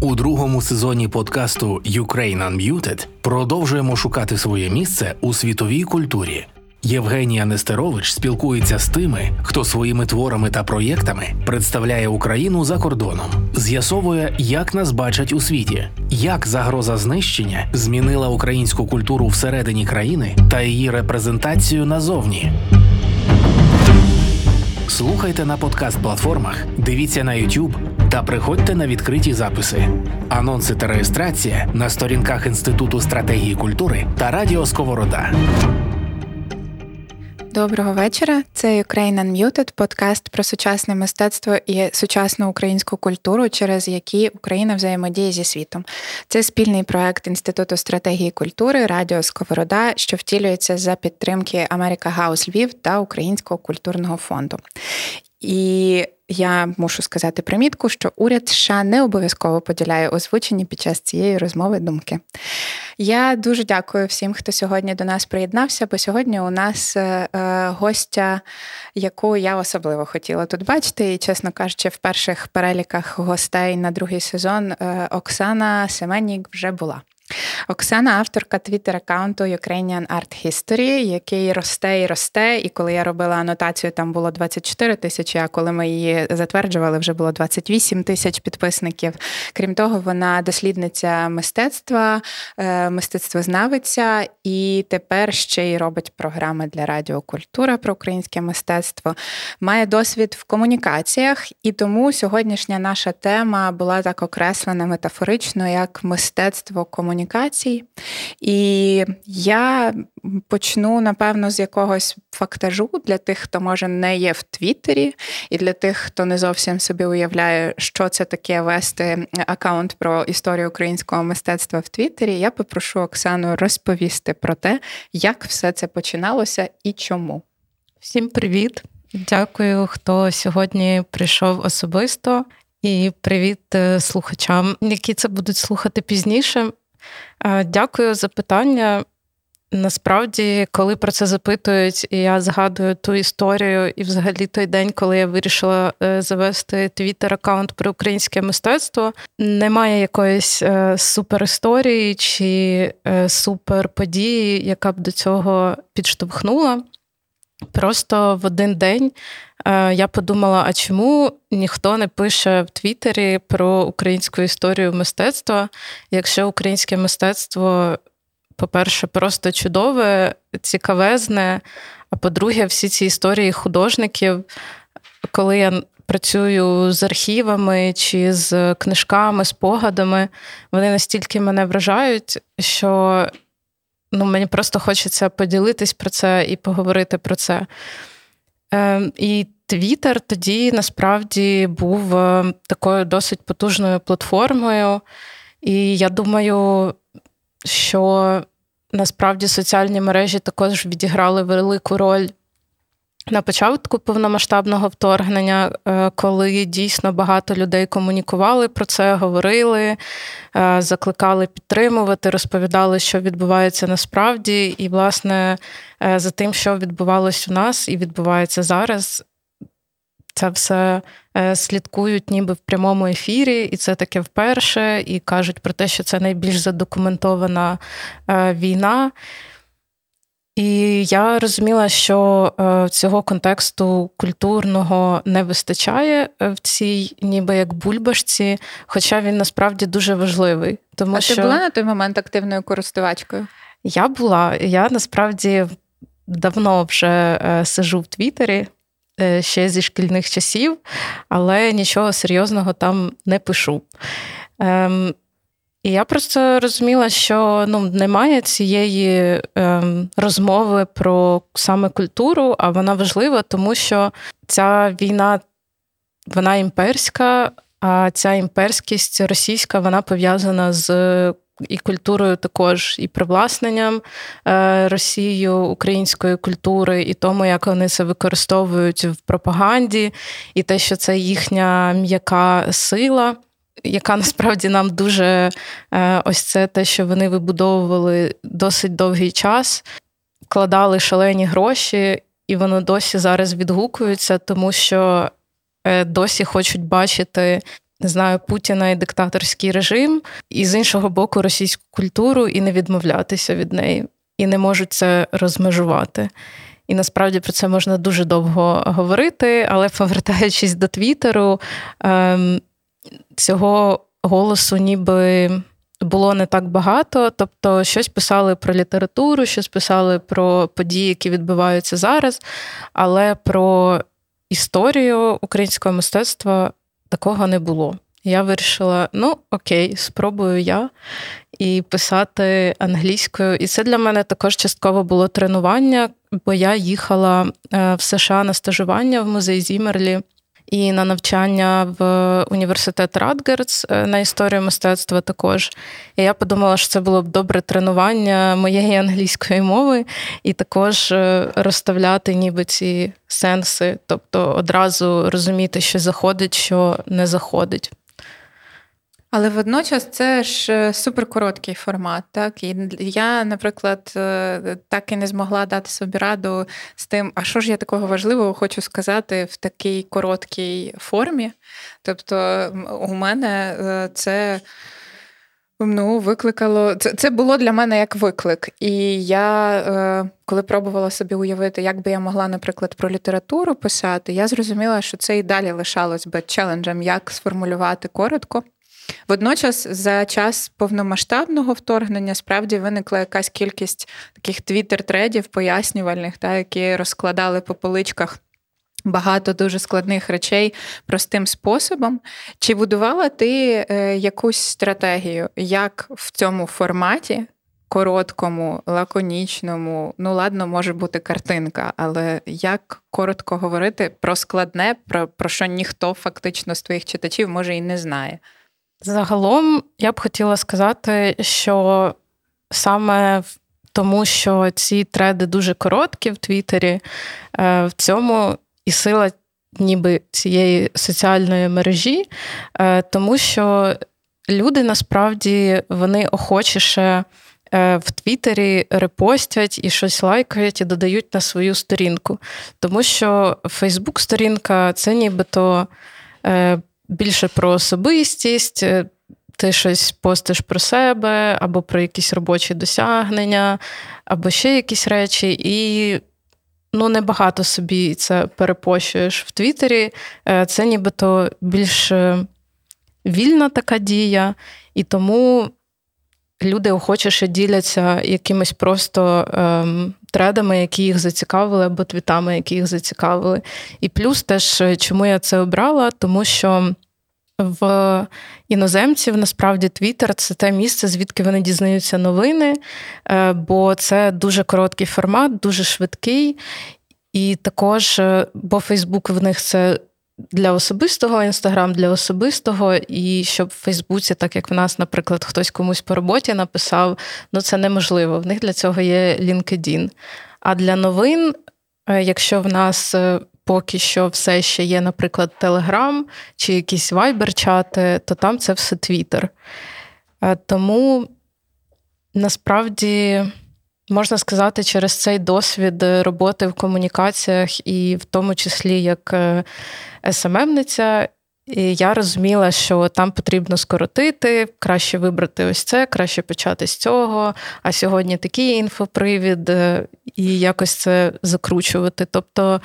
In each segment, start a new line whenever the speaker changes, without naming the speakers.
У другому сезоні подкасту Ukraine Unmuted продовжуємо шукати своє місце у світовій культурі. Євгенія Нестерович спілкується з тими, хто своїми творами та проєктами представляє Україну за кордоном, з'ясовує, як нас бачать у світі, як загроза знищення змінила українську культуру всередині країни та її репрезентацію назовні. Слухайте на подкаст-платформах, дивіться на YouTube та приходьте на відкриті записи. Анонси та реєстрація на сторінках Інституту стратегії культури та Радіо Сковорода.
Доброго вечора. Це Ukraine Unmuted, подкаст про сучасне мистецтво і сучасну українську культуру, через які Україна взаємодіє зі світом. Це спільний проект Інституту стратегії культури Радіо Сковорода, що втілюється за підтримки Америка Хаус Львів та Українського культурного фонду. І я мушу сказати примітку, що уряд США не обов'язково поділяє озвучені під час цієї розмови думки. Я дуже дякую всім, хто сьогодні до нас приєднався, бо сьогодні у нас е, е, гостя, яку я особливо хотіла тут бачити, і, чесно кажучи, в перших переліках гостей на другий сезон е, Оксана Семенік вже була. Оксана, авторка твіттер-аккаунту Ukrainian Art History, який росте і росте. І коли я робила анотацію, там було 24 тисячі. А коли ми її затверджували, вже було 28 тисяч підписників. Крім того, вона дослідниця мистецтва, е, мистецтвознавиця, і тепер ще й робить програми для радіокультура про українське мистецтво. Має досвід в комунікаціях, і тому сьогоднішня наша тема була так окреслена метафорично, як мистецтво комунікації комунікацій. І я почну, напевно, з якогось фактажу для тих, хто може не є в Твіттері, і для тих, хто не зовсім собі уявляє, що це таке вести аккаунт про історію українського мистецтва в Твіттері. Я попрошу Оксану розповісти про те, як все це починалося і чому.
Всім привіт! Дякую, хто сьогодні прийшов особисто. І привіт е, слухачам, які це будуть слухати пізніше. Дякую за питання. Насправді, коли про це запитують, і я згадую ту історію, і взагалі той день, коли я вирішила е, завести твіттер-аккаунт про українське мистецтво, немає якоїсь супер історії чи супер події, яка б до цього підштовхнула. Просто в один день я подумала: а чому ніхто не пише в Твіттері про українську історію мистецтва, якщо українське мистецтво, по-перше, просто чудове, цікавезне. А по-друге, всі ці історії художників, коли я працюю з архівами чи з книжками, спогадами, вони настільки мене вражають, що ну, мені просто хочеться поділитись про це і поговорити про це. Е, І Твіттер тоді насправді був е, такою досить потужною платформою, і я думаю, що насправді соціальні мережі також відіграли велику роль на початку повномасштабного вторгнення, е, коли дійсно багато людей комунікували про це, говорили, е, закликали підтримувати, розповідали, що відбувається насправді, і, власне, е, за тим, що відбувалось у нас і відбувається зараз. Це все слідкують ніби в прямому ефірі, і це таке вперше, і кажуть про те, що це найбільш задокументована війна. І я розуміла, що е, цього контексту культурного не вистачає е, в цій, ніби як бульбашці, хоча він насправді дуже важливий. Тому
а
що...
ти була на той момент активною користувачкою?
Я була. Я насправді давно вже е, сижу в Твіттері. Ще зі шкільних часів, але нічого серйозного там не пишу. Ем, і я просто розуміла, що ну немає цієї ем, розмови про саме культуру, а вона важлива, тому що ця війна вона імперська, а ця імперськість російська вона пов'язана з і культурою також, і привласненням е, Росією української культури, і тому, як вони це використовують в пропаганді, і те, що це їхня м'яка сила яка насправді нам дуже е, ось це те, що вони вибудовували досить довгий час, вкладали шалені гроші, і воно досі зараз відгукується, тому що е, досі хочуть бачити не знаю, Путіна і диктаторський режим, і з іншого боку, російську культуру і не відмовлятися від неї, і не можуть це розмежувати. І насправді про це можна дуже довго говорити, але повертаючись до Твіттеру, ем, цього голосу ніби було не так багато. Тобто, щось писали про літературу, щось писали про події, які відбуваються зараз, але про історію українського мистецтва такого не було. Я вирішила: ну окей, спробую я і писати англійською. І це для мене також частково було тренування, бо я їхала е, в США на стажування в музей Зімерлі і на навчання в університет Радгерц е, на історію мистецтва також. І я подумала, що це було б добре тренування моєї англійської мови, і також е, розставляти ніби ці сенси, тобто одразу розуміти, що заходить, що не заходить.
Але водночас це ж е, суперкороткий формат. Так і я, наприклад, е, так і не змогла дати собі раду з тим, а що ж я такого важливого хочу сказати в такій короткій формі. Тобто, у мене е, це. Ну, викликало це це було для мене як виклик. І я, коли пробувала собі уявити, як би я могла, наприклад, про літературу писати, я зрозуміла, що це і далі лишалось би челенджем, як сформулювати коротко. Водночас, за час повномасштабного вторгнення справді виникла якась кількість таких твіттер-тредів пояснювальних, та, які розкладали по поличках. Багато дуже складних речей простим способом. Чи будувала ти е, якусь стратегію, як в цьому форматі, короткому, лаконічному, ну ладно, може бути картинка, але як коротко говорити про складне, про, про що ніхто фактично з твоїх читачів може і не знає?
Загалом я б хотіла сказати, що саме тому, що ці треди дуже короткі в Твіттері, е, в цьому і сила ніби цієї соціальної мережі, е, тому що люди насправді вони охочіше. Е, в Твіттері репостять і щось лайкають і додають на свою сторінку. Тому що Фейсбук-сторінка це нібито більше про особистість, е, ти щось постиш про себе, або про якісь робочі досягнення, або ще якісь речі. І ну, небагато собі це перепощуєш в Твіттері. Е, це нібито більш е, вільна така дія, і тому. Люди охочіше діляться якимись просто ем, тредами, які їх зацікавили, або твітами, які їх зацікавили. І плюс теж, чому я це обрала, тому що в іноземців насправді Твіттер це те місце, звідки вони дізнаються новини, е, бо це дуже короткий формат, дуже швидкий. І також, е, бо Фейсбук в них це. Для особистого інстаграм для особистого, і щоб в Фейсбуці, так як в нас, наприклад, хтось комусь по роботі написав, ну це неможливо. В них для цього є LinkedIn. А для новин, е, якщо в нас поки що все ще є, наприклад, Телеграм чи якісь вайбер-чати, то там це все Твіттер. Тому насправді. Можна сказати, через цей досвід роботи в комунікаціях, і в тому числі як е, СММниця, і я розуміла, що там потрібно скоротити, краще вибрати ось це, краще почати з цього. А сьогодні такий інфопривід, е, і якось це закручувати. Тобто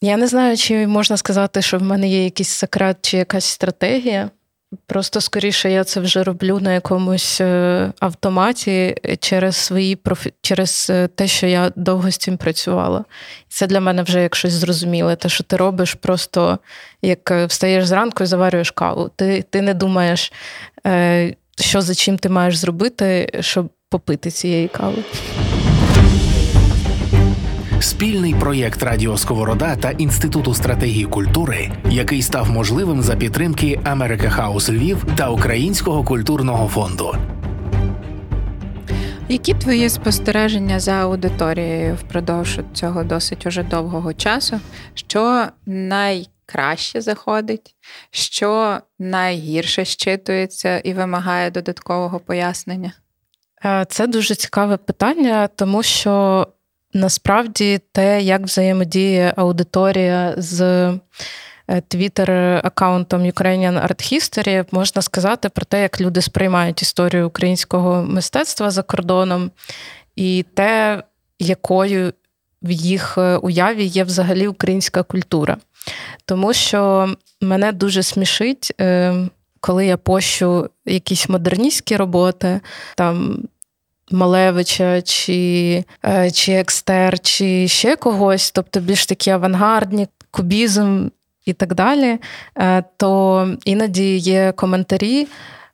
я не знаю, чи можна сказати, що в мене є якийсь секрет чи якась стратегія. Просто скоріше я це вже роблю на якомусь е, автоматі через свої профі... через е, те, що я довго з цим працювала. Це для мене вже як щось зрозуміле. Те, що ти робиш, просто як е, встаєш зранку і заварюєш каву. Ти ти не думаєш, що за чим ти маєш зробити, щоб попити цієї кави.
Спільний проєкт Радіо Сковорода та Інституту стратегії культури, який став можливим за підтримки Америка Хаус Львів та Українського культурного фонду.
Які твої спостереження за аудиторією впродовж цього досить уже довгого часу? Що найкраще заходить, що найгірше щитується і вимагає додаткового пояснення?
Е, це дуже цікаве питання, тому що Насправді, те, як взаємодіє аудиторія з твіттер-аккаунтом Ukrainian Art History можна сказати про те, як люди сприймають історію українського мистецтва за кордоном, і те, якою в їх уяві є взагалі українська культура. Тому що мене дуже смішить, коли я пощу якісь модерністські роботи, там Малевича, чи е, чи Екстер, чи ще когось, тобто більш такі авангардні, кубізм і так далі, е, то іноді є коментарі.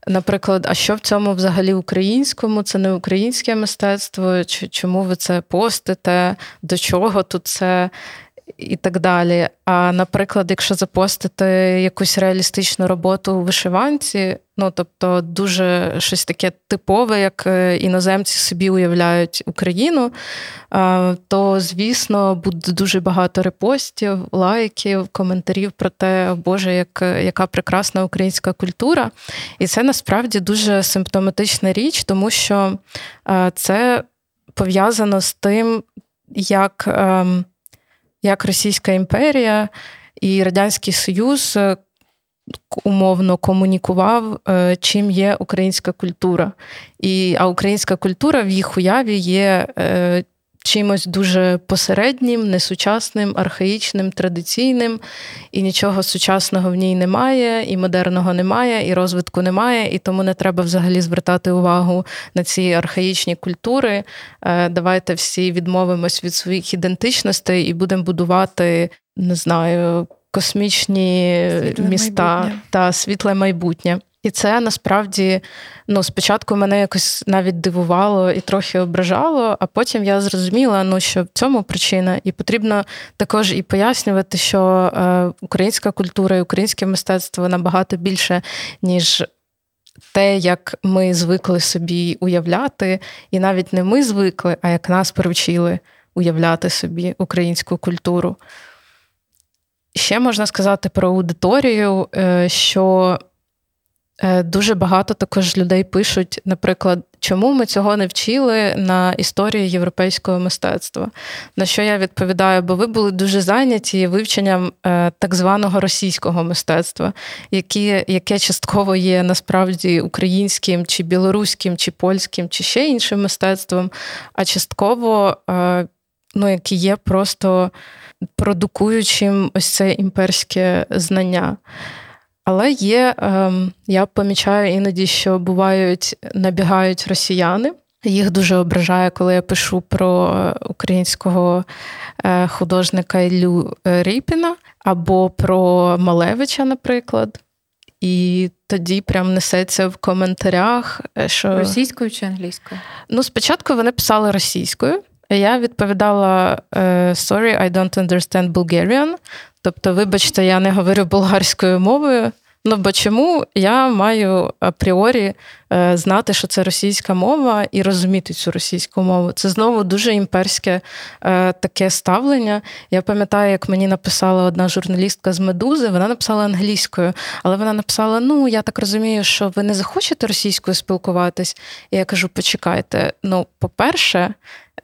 Наприклад, а що в цьому взагалі українському? Це не українське мистецтво, чому ви це постите, до чого тут це? І так далі. А наприклад, якщо запостити якусь реалістичну роботу у вишиванці, ну тобто дуже щось таке типове, як е, іноземці собі уявляють Україну, то звісно буде дуже багато репостів, лайків, коментарів про те, Боже, як, яка прекрасна українська культура. І це насправді дуже симптоматична річ, тому що це пов'язано з тим, як. Як Російська імперія і Радянський Союз е, умовно комунікував, е, чим є українська культура. І, А українська культура в їх уяві є е, чимось дуже посереднім, несучасним, архаїчним, традиційним, і нічого сучасного в ній немає, і модерного немає, і розвитку немає, і тому не треба взагалі звертати увагу на ці архаїчні культури. Е, давайте всі відмовимось від своїх ідентичностей і будемо будувати, не знаю, космічні світле міста майбутнє. та світле майбутнє. І це насправді ну, спочатку мене якось навіть дивувало і трохи ображало, а потім я зрозуміла, ну, що в цьому причина, і потрібно також і пояснювати, що е, українська культура і українське мистецтво набагато більше, ніж те, як ми звикли собі уявляти, і навіть не ми звикли, а як нас привчили уявляти собі українську культуру. Ще можна сказати про аудиторію, е, що дуже багато також людей пишуть, наприклад, чому ми цього не вчили на історії європейського мистецтва. На що я відповідаю? Бо ви були дуже зайняті вивченням е, так званого російського мистецтва, яке, яке частково є насправді українським, чи білоруським, чи польським, чи ще іншим мистецтвом, а частково е, ну, яке є просто продукуючим ось це імперське знання. Але є, ем, я помічаю іноді, що бувають, набігають росіяни. Їх дуже ображає, коли я пишу про українського е, художника Іллю Ріпіна або про Малевича, наприклад. І тоді прям несеться в коментарях. Е, що...
Російською чи англійською?
Ну, спочатку вони писали російською. Я відповідала: е, Sorry, I don't understand Bulgarian. Тобто, вибачте, я не говорю болгарською мовою. Ну бо чому я маю апріорі е, знати, що це російська мова, і розуміти цю російську мову? Це знову дуже імперське е, таке ставлення. Я пам'ятаю, як мені написала одна журналістка з Медузи, вона написала англійською, але вона написала: Ну, я так розумію, що ви не захочете російською спілкуватись. І я кажу: почекайте. Ну, по-перше,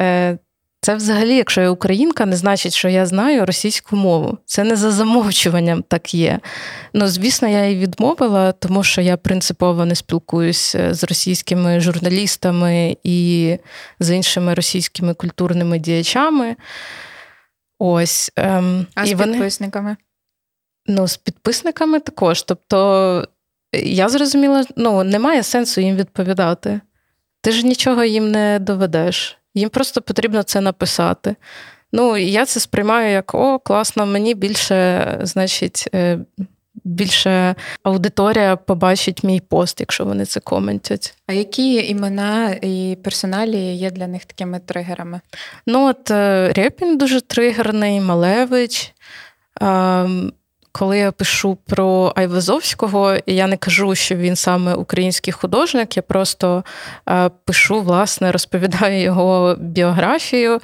е, це взагалі, якщо я українка, не значить, що я знаю російську мову. Це не за замовчуванням так є. Ну, звісно, я її відмовила, тому що я принципово не спілкуюся з російськими журналістами і з іншими російськими культурними діячами. Ось. Ем,
а і з вони... підписниками?
Ну, з підписниками також. Тобто, я зрозуміла, ну, немає сенсу їм відповідати. Ти ж нічого їм не доведеш. Їм просто потрібно це написати. Ну, я це сприймаю як о, класно, мені більше, значить, е, більше аудиторія побачить мій пост, якщо вони це коментять.
А які імена і персоналі є для них такими тригерами?
Ну, от е, Репін дуже тригерний, Малевич. Ем, коли я пишу про Айвазовського, я не кажу, що він саме український художник, я просто е, пишу, власне, розповідаю його біографію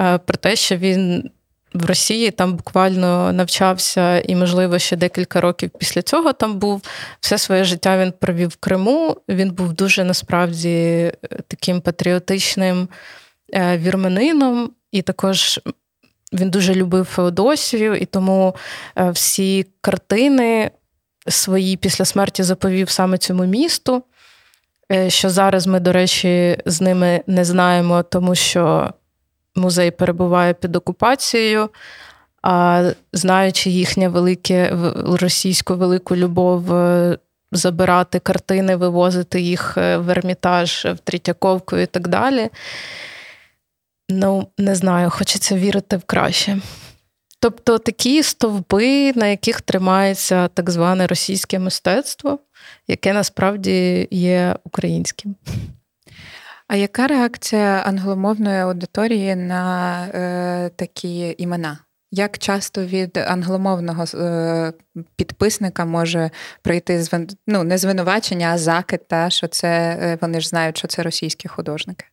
е, про те, що він. В Росії там буквально навчався, і, можливо, ще декілька років після цього там був. Все своє життя він провів в Криму. Він був дуже насправді таким патріотичним вірменином, і також він дуже любив Феодосію, і тому е, всі картини свої після смерті заповів саме цьому місту. Е, що зараз ми, до речі, з ними не знаємо, тому що музей перебуває під окупацією. А знаючи їхнє велике російську велику любов е, забирати картини, вивозити їх в Ермітаж, в Третьяковку і так далі. Ну, не знаю, хочеться вірити в краще. Тобто такі стовби, на яких тримається так зване російське мистецтво, яке насправді є українським.
А яка реакція англомовної аудиторії на е, такі імена? Як часто від англомовного е, підписника може прийти ну, не звинувачення, а закид, та, що це е, вони ж знають, що це російські художники?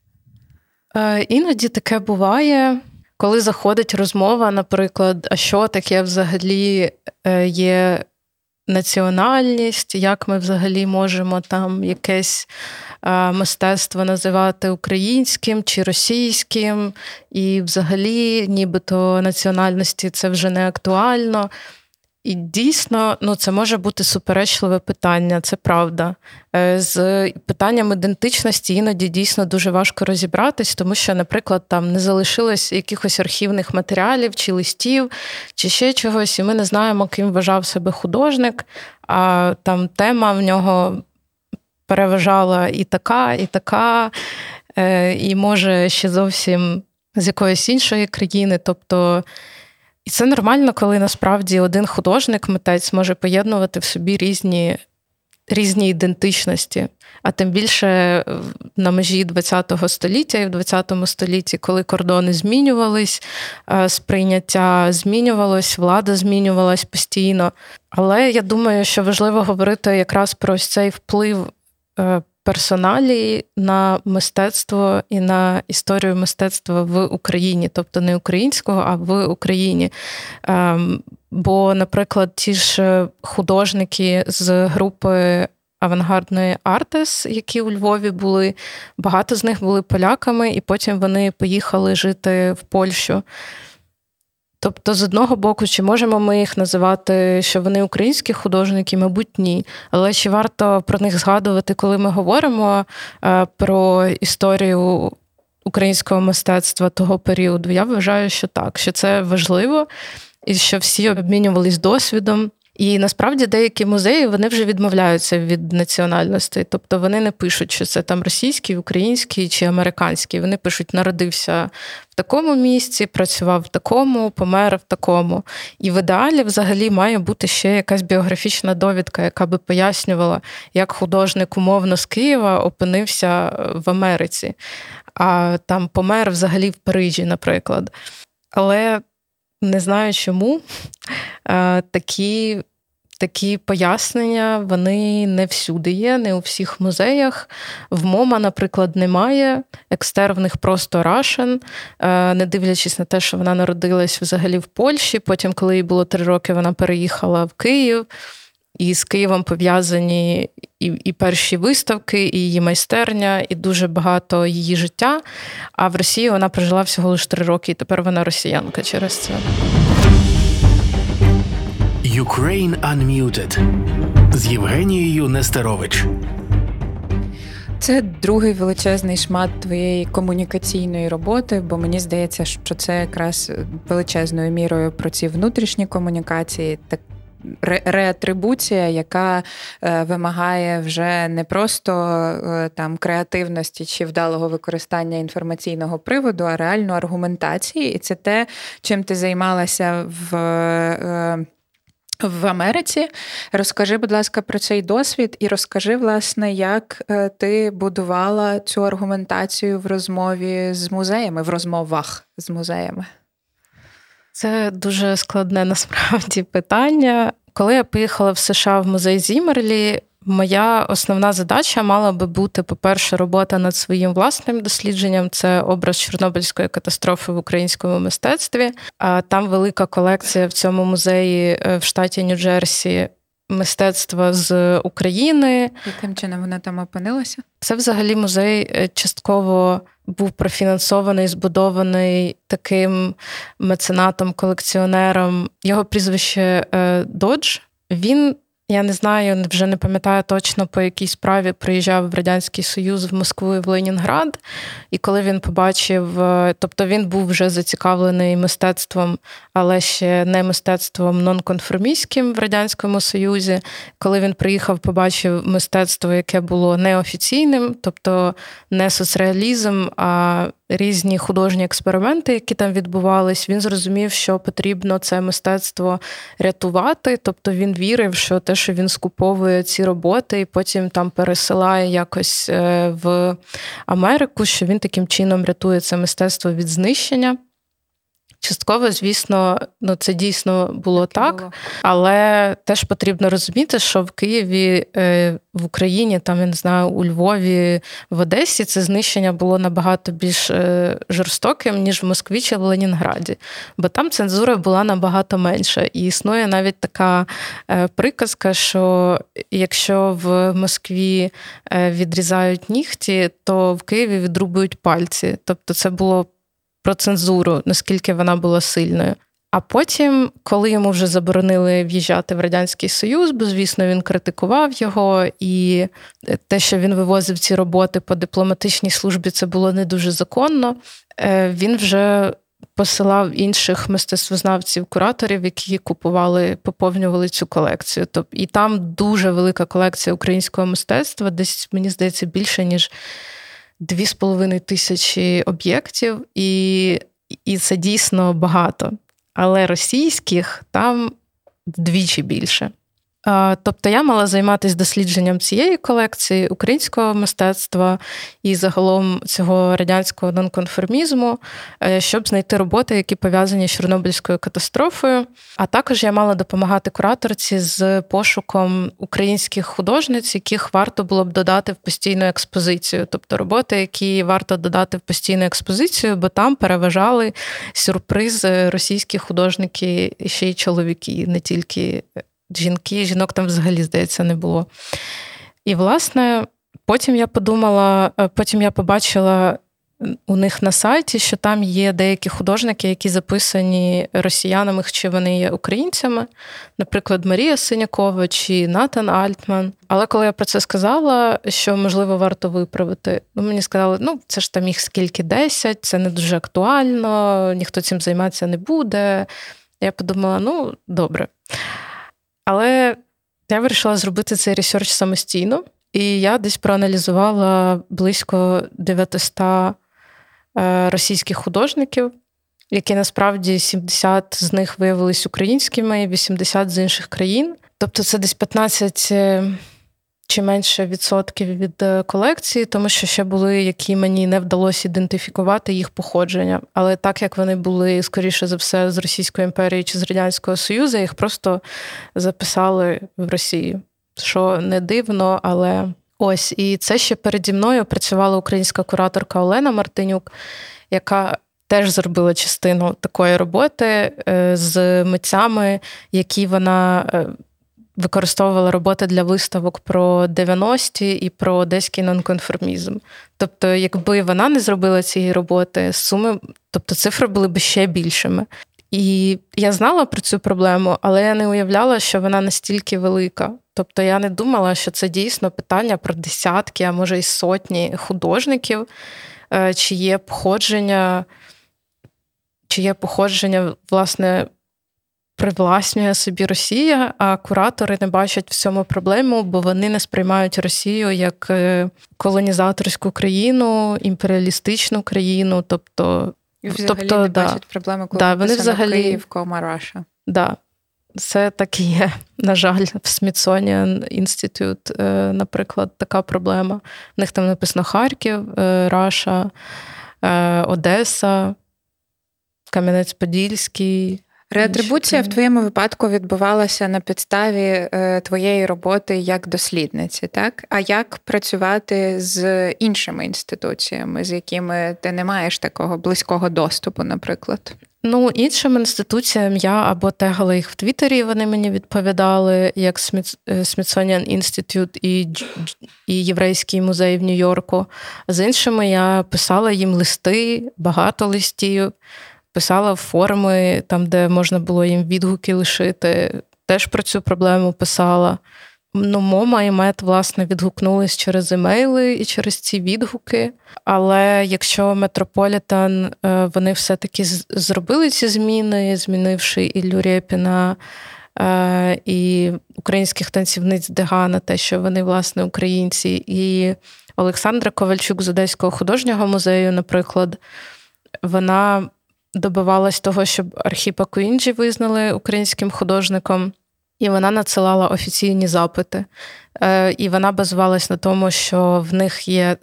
Е, іноді таке буває, коли заходить розмова, наприклад, а що таке взагалі е, є національність, як ми взагалі можемо там якесь е, мистецтво називати українським чи російським, і взагалі, нібито національності це вже не актуально. І дійсно, ну це може бути суперечливе питання, це правда. Е, з питанням ідентичності іноді дійсно дуже важко розібратись, тому що, наприклад, там не залишилось якихось архівних матеріалів чи листів, чи ще чогось, і ми не знаємо, ким вважав себе художник, а там тема в нього переважала і така, і така, е, і може ще зовсім з якоїсь іншої країни. Тобто. І це нормально, коли насправді один художник, митець може поєднувати в собі різні різні ідентичності. А тим більше на межі ХХ століття і в ХХ столітті, коли кордони змінювались, е, сприйняття змінювалось, влада змінювалась постійно. Але я думаю, що важливо говорити якраз про цей вплив е, персоналії на мистецтво і на історію мистецтва в Україні, тобто не українського, а в Україні. Ем, бо, наприклад, ті ж художники з групи. Авангардної Артес, які у Львові були, багато з них були поляками, і потім вони поїхали жити в Польщу. Тобто, з одного боку, чи можемо ми їх називати, що вони українські художники, мабуть, ні. Але чи варто про них згадувати, коли ми говоримо е, про історію українського мистецтва того періоду? Я вважаю, що так, що це важливо, і що всі обмінювались досвідом. І насправді деякі музеї вони вже відмовляються від національності, тобто вони не пишуть, що це там російський, український чи американський. Вони пишуть, народився в такому місці, працював в такому, помер в такому. І в ідеалі взагалі має бути ще якась біографічна довідка, яка би пояснювала, як художник умовно з Києва опинився в Америці, а там помер взагалі в Парижі, наприклад. Але не знаю чому. Е, такі такі пояснення, вони не всюди є, не у всіх музеях. В MoMA, наприклад, немає. Екстер в них просто Russian, е, не дивлячись на те, що вона народилась взагалі в Польщі. Потім, коли їй було три роки, вона переїхала в Київ. І з Києвом пов'язані і і перші виставки, і її майстерня, і дуже багато її життя. А в Росії вона прожила всього лише три роки, і тепер вона росіянка через це.
Ukraine Unmuted з Євгенією Нестерович.
Це другий величезний шмат твоєї комунікаційної роботи, бо мені здається, що це якраз величезною мірою про ці внутрішні комунікації, так реатрибуція, яка е, вимагає вже не просто е, там креативності чи вдалого використання інформаційного приводу, а реально аргументації. І це те, чим ти займалася в. Е, в Америці розкажи, будь ласка, про цей досвід, і розкажи, власне, як ти будувала цю аргументацію в розмові з музеями, в розмовах з музеями.
Це дуже складне насправді питання. Коли я поїхала в США в музей Зімерлі, моя основна задача мала би бути, по-перше, робота над своїм власним дослідженням. Це образ Чорнобильської катастрофи в українському мистецтві. А там велика колекція в цьому музеї е, в штаті Нью-Джерсі. Мистецтва з України.
Яким чином вона там опинилася?
Це взагалі музей е, частково був профінансований, збудований таким меценатом, колекціонером. Його прізвище Додж. Він я не знаю, вже не пам'ятаю точно по якій справі приїжджав в Радянський Союз в Москву і в Ленінград. І коли він побачив, е, тобто він був вже зацікавлений мистецтвом, але ще не мистецтвом нонконформістським в Радянському Союзі. Коли він приїхав, побачив мистецтво, яке було неофіційним, тобто не соцреалізм, а різні художні експерименти, які там відбувались, він зрозумів, що потрібно це мистецтво рятувати. Тобто він вірив, що те, що він скуповує ці роботи, і потім там пересилає якось е, в Америку, що він таким чином рятує це мистецтво від знищення. Частково, звісно, ну це дійсно було так, так було. але теж потрібно розуміти, що в Києві, е, в Україні, там я не знаю, у Львові, в Одесі це знищення було набагато більш е, жорстоким, ніж в Москві чи в Ленінграді, бо там цензура була набагато менша. І існує навіть така е, приказка, що якщо в Москві відрізають нігті, то в Києві відрубують пальці. Тобто, це було про цензуру, наскільки вона була сильною. А потім, коли йому вже заборонили в'їжджати в Радянський Союз, бо, звісно, він критикував його, і те, що він вивозив ці роботи по дипломатичній службі, це було не дуже законно. Е, він вже посилав інших мистецтвознавців, кураторів, які купували, поповнювали цю колекцію. Тобто, і там дуже велика колекція українського мистецтва, десь мені здається більше ніж. Дві з половиною тисячі об'єктів, і, і це дійсно багато. Але російських там вдвічі більше. Тобто я мала займатися дослідженням цієї колекції українського мистецтва і загалом цього радянського нонконформізму, е, щоб знайти роботи, які пов'язані з Чорнобильською катастрофою. А також я мала допомагати кураторці з пошуком українських художниць, яких варто було б додати в постійну експозицію, тобто роботи, які варто додати в постійну експозицію, бо там переважали сюрпризи російські художники ще й чоловіки, не тільки жінки, жінок там взагалі, здається, не було. І, власне, потім я подумала, е, потім я побачила у них на сайті, що там є деякі художники, які записані росіянами, чи вони є українцями, наприклад, Марія Синякова чи Натан Альтман. Але коли я про це сказала, що можливо варто виправити, ну мені сказали, ну це ж там їх скільки десять, це не дуже актуально, ніхто цим займатися не буде. Я подумала: ну, добре. Але я вирішила зробити цей ресерч самостійно, і я десь проаналізувала близько 900 е, російських художників, які насправді 70 з них виявились українськими, 80 з інших країн. Тобто це десь 15 чи менше відсотків від е, колекції, тому що ще були, які мені не вдалося ідентифікувати їх походження. Але так як вони були, скоріше за все, з Російської імперії чи з Радянського Союзу, їх просто записали в Росію. Що не дивно, але ось і це ще переді мною працювала українська кураторка Олена Мартинюк, яка теж зробила частину такої роботи е, з митцями, які вона е, використовувала роботи для виставок про 90-ті і про одеський нонконформізм. Тобто, якби вона не зробила цієї роботи, суми, тобто цифри були б ще більшими. І я знала про цю проблему, але я не уявляла, що вона настільки велика. Тобто я не думала, що це дійсно питання про десятки, а може й сотні художників, е, чи є походження, чи є походження, власне, привласнює собі Росія, а куратори не бачать в цьому проблему, бо вони не сприймають Росію як е, колонізаторську країну, імперіалістичну країну. Тобто,
І взагалі тобто, не да, бачать проблеми, коли да, вони взагалі Київ, кома Раша.
Да. Це так і є. На жаль, в Smithsonian Institute, е, наприклад, така проблема. В них там написано Харків, е, Раша, Одеса, Кам'янець-Подільський,
Реатрибуція в твоєму випадку відбувалася на підставі е, твоєї роботи як дослідниці, так? А як працювати з іншими інституціями, з якими ти не маєш такого близького доступу, наприклад?
Ну, іншим інституціям я або тегала їх в Твіттері, вони мені відповідали, як Smithsonian Institute і і Єврейський музей в Нью-Йорку. З іншими я писала їм листи, багато листів, писала форми, там, де можна було їм відгуки лишити. Теж про цю проблему писала. Ну, Мома і мет, власне, відгукнулись через емейли і через ці відгуки. Але якщо Метрополітан е, вони все-таки зробили ці зміни, змінивши Іллю Рєпіна е, і українських танцівниць Дегана, те, що вони, власне, українці, і Олександра Ковальчук з Одеського художнього музею, наприклад, вона добивалась того, щоб Архіпа Куінджі визнали українським художником. І вона надсилала офіційні запити. Е, і вона базувалась на тому, що в них є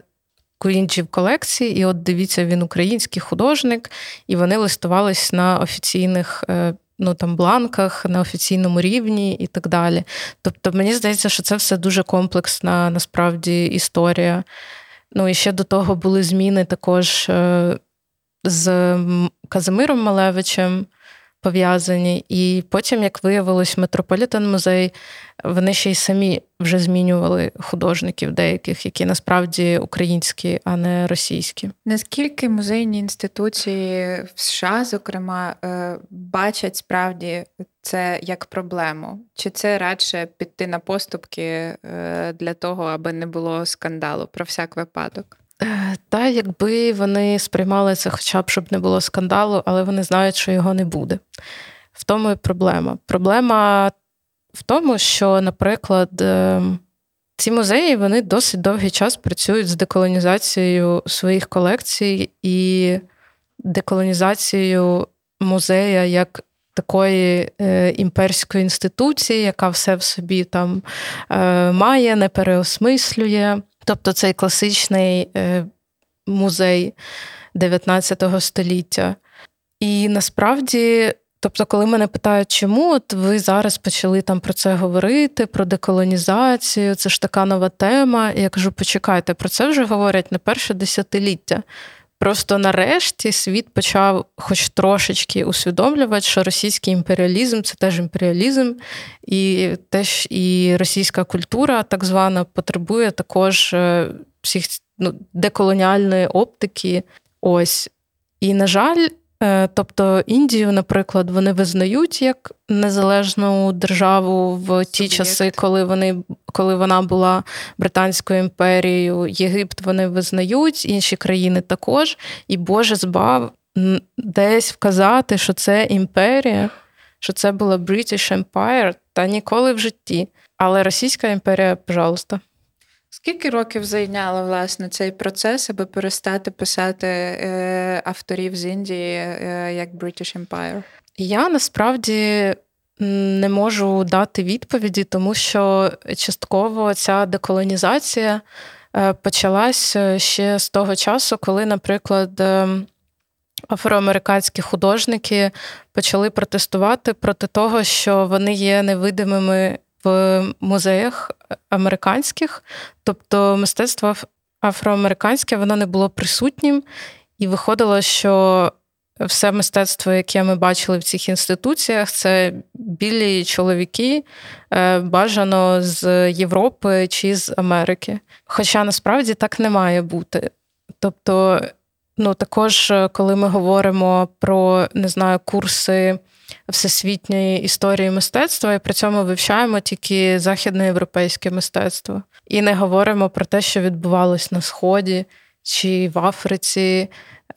Куінджі в колекції, і от дивіться, він український художник, і вони листувались на офіційних е, ну, там, бланках, на офіційному рівні і так далі. Тобто, мені здається, що це все дуже комплексна насправді історія. Ну і ще до того були зміни також е, з Казимиром Малевичем пов'язані. І потім, як виявилось, Метрополітен музей, вони ще й самі вже змінювали художників деяких, які насправді українські, а не російські.
Наскільки музейні інституції в США, зокрема, е, бачать справді це як проблему? Чи це радше піти на поступки е, для того, аби не було скандалу про всяк випадок?
Та якби вони сприймали це, хоча б щоб не було скандалу, але вони знають, що його не буде. В тому і проблема. Проблема в тому, що, наприклад, е, ці музеї вони досить довгий час працюють з деколонізацією своїх колекцій і деколонізацією музея як такої е, імперської інституції, яка все в собі там е, має, не переосмислює. Тобто цей класичний е, музей 19 століття. І насправді, тобто, коли мене питають, чому от ви зараз почали там про це говорити, про деколонізацію, це ж така нова тема. Я кажу, почекайте, про це вже говорять не перше десятиліття. Просто нарешті світ почав, хоч трошечки, усвідомлювати, що російський імперіалізм це теж імперіалізм, і теж і російська культура, так звана, потребує також е, всіх ну, деколоніальної оптики. Ось. І, на жаль, тобто Індію, наприклад, вони визнають як незалежну державу в ті Суб'єкт. часи, коли вони коли вона була Британською імперією. Єгипт вони визнають, інші країни також. І Боже збав десь вказати, що це імперія, що це була British Empire, та ніколи в житті. Але Російська імперія, пожалуйста.
Скільки років зайняло власне цей процес, аби перестати писати е, авторів з Індії е, як British Empire?
Я насправді не можу дати відповіді, тому що частково ця деколонізація е, почалась ще з того часу, коли, наприклад, е, афроамериканські художники почали протестувати проти того, що вони є невидимими в музеях американських, тобто мистецтво афроамериканське воно не було присутнім, і виходило, що все мистецтво, яке ми бачили в цих інституціях, це білі чоловіки, е, бажано з Європи чи з Америки. Хоча насправді так не має бути. Тобто, ну також, коли ми говоримо про не знаю, курси всесвітньої історії мистецтва, і при цьому вивчаємо тільки західноєвропейське мистецтво. І не говоримо про те, що відбувалось на Сході, чи в Африці,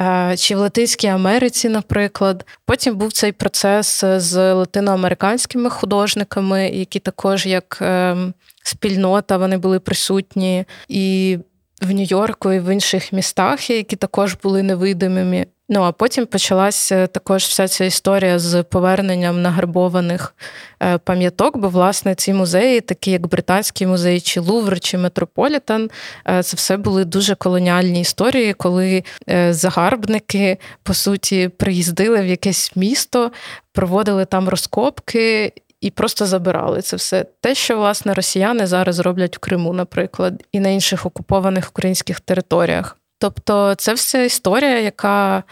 е, чи в Латинській Америці, наприклад. Потім був цей процес з латиноамериканськими художниками, які також як ем, спільнота вони були присутні і в Нью-Йорку, і в інших містах, які також були невидимими. Ну а потім почалася також вся ця історія з поверненням награбованих е, пам'яток, бо власне ці музеї, такі як Британський музей, чи Лувр, чи Метрополітен, е, це все були дуже колоніальні історії, коли е, загарбники по суті приїздили в якесь місто, проводили там розкопки. І просто забирали це все. Те, що власне росіяни зараз роблять в Криму, наприклад, і на інших окупованих українських територіях. Тобто, це все історія, яка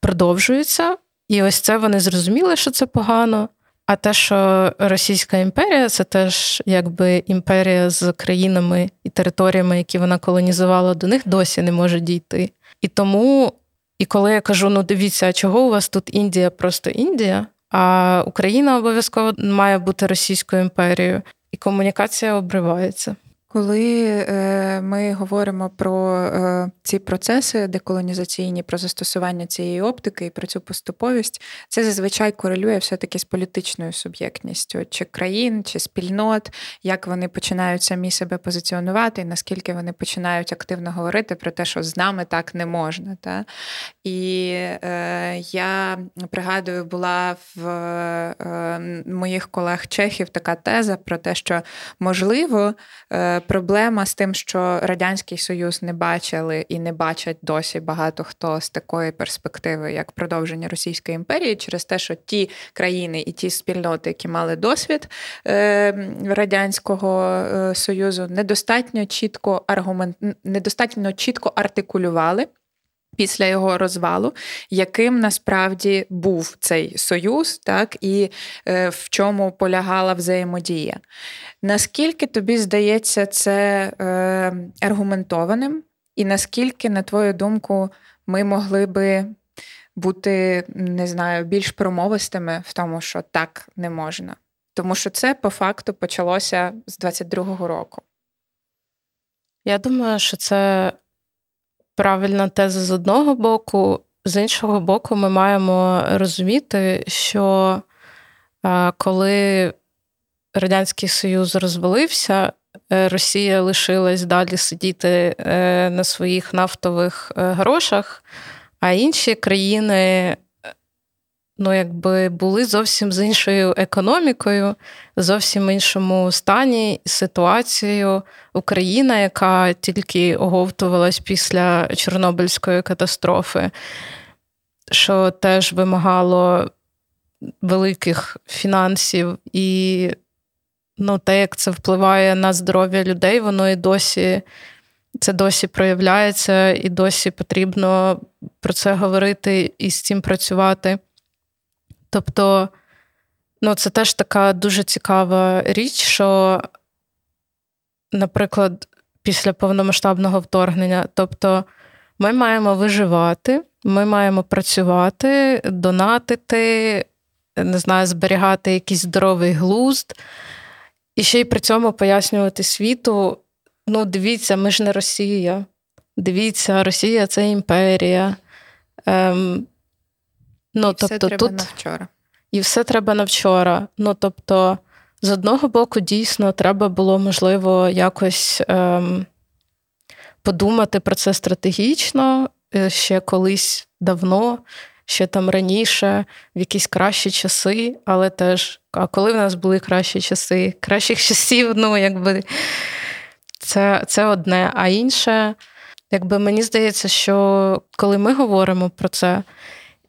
продовжується, І ось це вони зрозуміли, що це погано. А те, що Російська імперія це теж якби імперія з країнами і територіями, які вона колонізувала, до них досі не може дійти. І тому, і коли я кажу: ну дивіться, а чого у вас тут Індія, просто Індія, а Україна обов'язково має бути Російською імперією, і комунікація обривається.
Коли е, ми говоримо про е, ці процеси деколонізаційні, про застосування цієї оптики і про цю поступовість, це зазвичай корелює все-таки з політичною суб'єктністю чи країн, чи спільнот, як вони починають самі себе позиціонувати, і наскільки вони починають активно говорити про те, що з нами так не можна. Та? І е, я пригадую, була в е, моїх колег чехів така теза про те, що можливо. Е, проблема з тим, що Радянський Союз не бачили і не бачать досі багато хто з такої перспективи, як продовження Російської імперії, через те, що ті країни і ті спільноти, які мали досвід е, Радянського е, Союзу, недостатньо чітко аргумент, недостатньо чітко артикулювали після його розвалу, яким насправді був цей союз, так і е, в чому полягала взаємодія. Наскільки тобі здається це е, аргументованим, і наскільки, на твою думку, ми могли би бути, не знаю, більш промовистими в тому, що так не можна? Тому що це по факту почалося з 22-го року.
Я думаю, що це правильна теза з одного боку, з іншого боку, ми маємо розуміти, що коли Радянський Союз розвалився, е, Росія лишилась далі сидіти е, на своїх нафтових е, грошах, а інші країни ну, якби були зовсім з іншою економікою, зовсім іншому стані ситуацією. Україна, яка тільки оговтувалась після Чорнобильської катастрофи, що теж вимагало великих фінансів і ну, те, як це впливає на здоров'я людей, воно і досі. Це досі проявляється, і досі потрібно про це говорити і з цим працювати. Тобто, ну, це теж така дуже цікава річ, що, наприклад, після повномасштабного вторгнення, тобто, ми маємо виживати, ми маємо працювати, донатити, не знаю, зберігати якийсь здоровий глузд, і ще й при цьому пояснювати світу: ну, дивіться, ми ж не Росія. Дивіться, Росія це імперія. Ем,
Ну, і тобто, все треба тут... на вчора.
І все треба на вчора. Ну, тобто, з одного боку, дійсно, треба було, можливо, якось ем, подумати про це стратегічно е, ще колись давно, ще там раніше, в якісь кращі часи, але теж, а коли в нас були кращі часи, кращих часів, ну, якби це, це одне. А інше, якби мені здається, що коли ми говоримо про це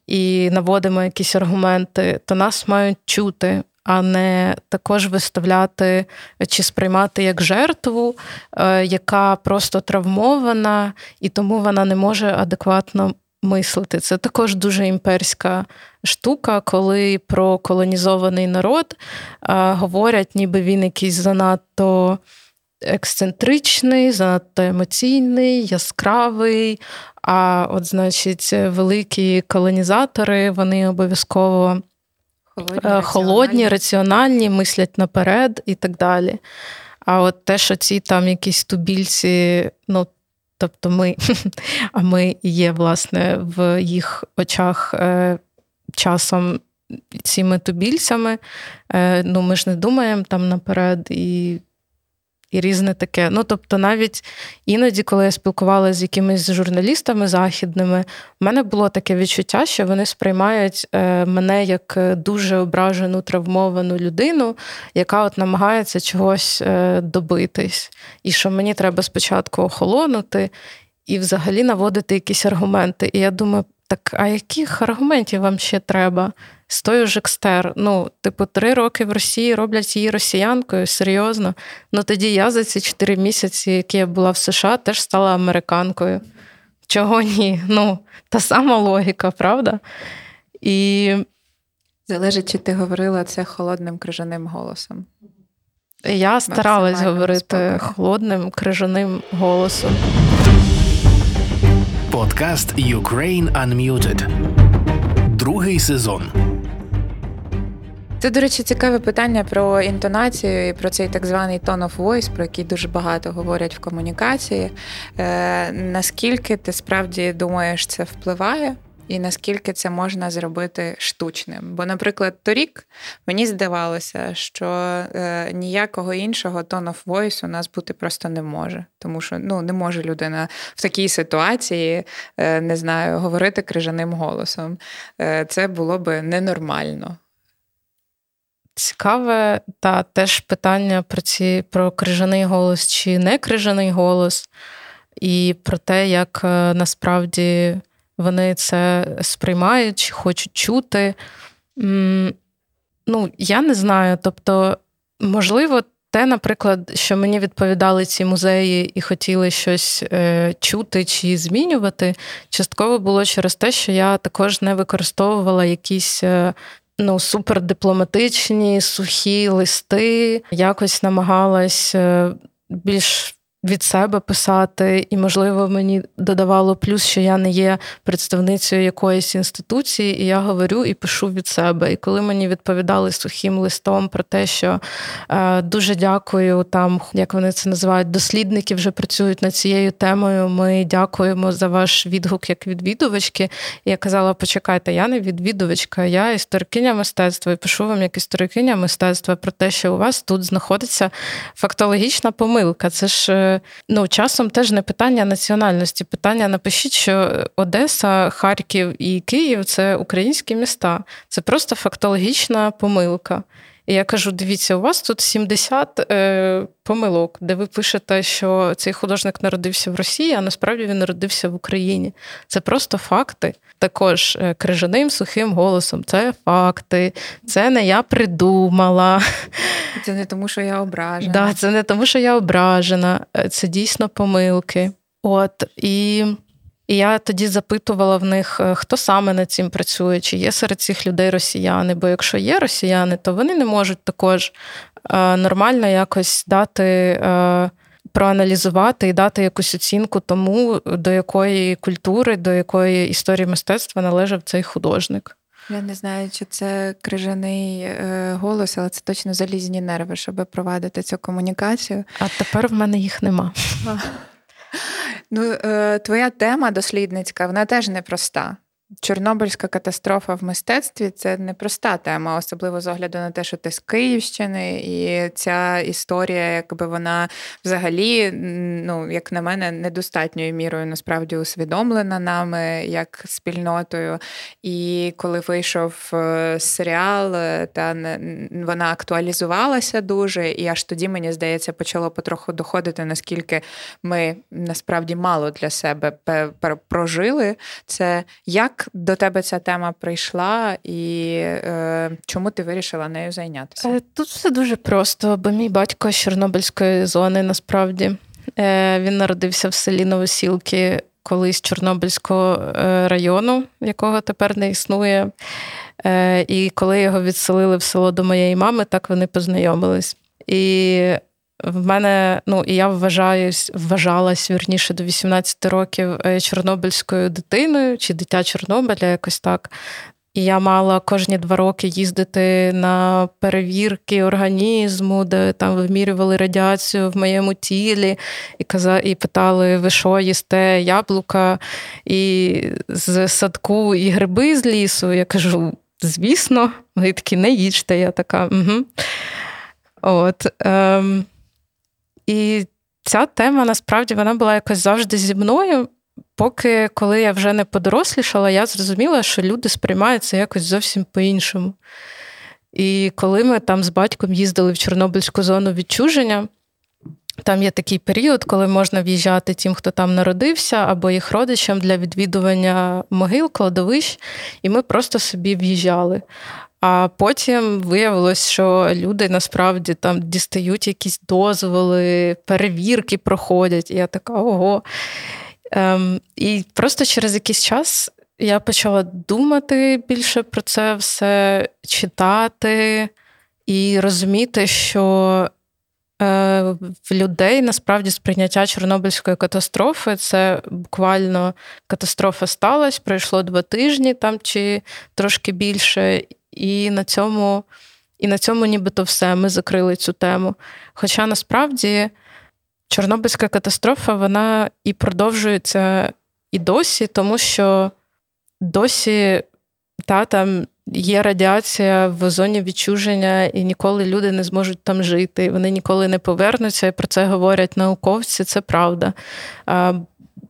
і наводимо якісь аргументи, то нас мають чути, а не також виставляти чи сприймати як жертву, е, яка просто травмована, і тому вона не може адекватно мислити. Це також дуже імперська штука, коли про колонізований народ е, говорять, ніби він якийсь занадто. Ексцентричний, занадто емоційний, яскравий, а от, значить, великі колонізатори вони обов'язково холодні, е, холодні, раціональні, мислять наперед і так далі. А от те, що ці там якісь тубільці, ну, тобто ми, а ми є, власне, в їх очах е, часом цими тубільцями, е, ну, ми ж не думаємо там наперед. і і різне таке. Ну тобто, навіть іноді, коли я спілкувалася з якимись журналістами західними, в мене було таке відчуття, що вони сприймають е, мене як е, дуже ображену, травмовану людину, яка от намагається чогось е, добитись, і що мені треба спочатку охолонути і взагалі наводити якісь аргументи. І я думаю, так а яких аргументів вам ще треба? з тою ж екстер. Ну, типу, три роки в Росії роблять її росіянкою, серйозно. Ну тоді я за ці чотири місяці, які я була в США, теж стала американкою. Чого ні? Ну, та сама логіка, правда? І
залежить, чи ти говорила це холодним крижаним голосом.
Я старалась говорити спокійно. холодним крижаним голосом.
Подкаст Ukraine Unmuted. Другий сезон.
Це, до речі, цікаве питання про інтонацію і про цей так званий tone of voice, про який дуже багато говорять в комунікації. Е, Наскільки ти справді думаєш, це впливає? І наскільки це можна зробити штучним? Бо, наприклад, торік мені здавалося, що е, ніякого іншого tone of voice у нас бути просто не може, тому що ну не може людина в такій ситуації е, не знаю говорити крижаним голосом. Е, Це було би ненормально.
Цікаве, та теж питання про ці про крижаний голос чи не крижаний голос, і про те, як е, насправді вони це сприймають, хочуть чути. Ну, я не знаю. Тобто, можливо, те, наприклад, що мені відповідали ці музеї і хотіли щось е, чути чи змінювати, частково було через те, що я також не використовувала якісь е, ну, супердипломатичні, сухі листи, якось намагалась е, більш від себе писати, і, можливо, мені додавало плюс, що я не є представницею якоїсь інституції, і я говорю і пишу від себе. І коли мені відповідали сухим листом про те, що е, дуже дякую, там як вони це називають, дослідники вже працюють над цією темою. Ми дякуємо за ваш відгук як відвідувачки. І я казала: почекайте, я не відвідувачка, я історикиня мистецтва і пишу вам як історикиня мистецтва про те, що у вас тут знаходиться фактологічна помилка. Це ж. Ну, часом теж не питання національності. Питання напишіть, що Одеса, Харків і Київ це українські міста. Це просто фактологічна помилка. І я кажу: дивіться, у вас тут 70 е, помилок, де ви пишете, що цей художник народився в Росії, а насправді він народився в Україні. Це просто факти. Також е, крижаним сухим голосом. Це факти, це не я придумала.
Це не тому, що я ображена.
Да, Це не тому, що я ображена, е, це дійсно помилки. От і. І я тоді запитувала в них, е, хто саме над цим працює, чи є серед цих людей росіяни. Бо якщо є росіяни, то вони не можуть також е, нормально якось дати, е, проаналізувати і дати якусь оцінку тому, до якої культури, до якої історії мистецтва належав цей художник.
Я не знаю, чи це крижаний голос, але це точно залізні нерви, щоб провадити цю комунікацію.
А тепер в мене їх нема.
Ну, е, твоя тема дослідницька, вона теж непроста. Чорнобильська катастрофа в мистецтві це непроста тема, особливо з огляду на те, що ти з Київщини, і ця історія, якби вона взагалі, ну як на мене, недостатньою мірою насправді усвідомлена нами як спільнотою. І коли вийшов е, серіал, е, та вона актуалізувалася дуже, і аж тоді, мені здається, почало потроху доходити, наскільки ми насправді мало для себе прожили це. як до тебе ця тема прийшла, і е, чому ти вирішила нею зайнятися?
Е, тут все дуже просто, бо мій батько з Чорнобильської зони насправді е, він народився в селі Новосілки, колись Чорнобильського е, району, якого тепер не існує. І коли його відселили в село до моєї мами, так вони познайомились. І в мене, ну і я вважаюсь, вважалась вірніше до 18 років е, чорнобильською дитиною чи дитя Чорнобиля, якось так. І я мала кожні два роки їздити на перевірки організму, де там вимірювали радіацію в моєму тілі, і каза, і питали, ви що їсте яблука і з садку і гриби з лісу. Я кажу, звісно, вони такі не їжте. Я така. угу. От, ем, і ця тема насправді вона була якось завжди зі мною. Поки коли я вже не подорослішала, я зрозуміла, що люди сприймають це якось зовсім по-іншому. І коли ми там з батьком їздили в Чорнобильську зону відчуження, там є такий період, коли можна в'їжджати тим, хто там народився, або їх родичам для відвідування могил, кладовищ, і ми просто собі в'їжджали. А потім виявилось, що люди насправді там дістають якісь дозволи, перевірки проходять. І я така ого. Ем, І просто через якийсь час я почала думати більше про це все, читати і розуміти, що е, в людей насправді сприйняття Чорнобильської катастрофи це буквально катастрофа сталася, пройшло два тижні там чи трошки більше, і на цьому, і на цьому нібито все. Ми закрили цю тему. Хоча насправді. Чорнобильська катастрофа вона і продовжується і досі, тому що досі та, там є радіація в зоні відчуження, і ніколи люди не зможуть там жити. Вони ніколи не повернуться, і про це говорять науковці, це правда.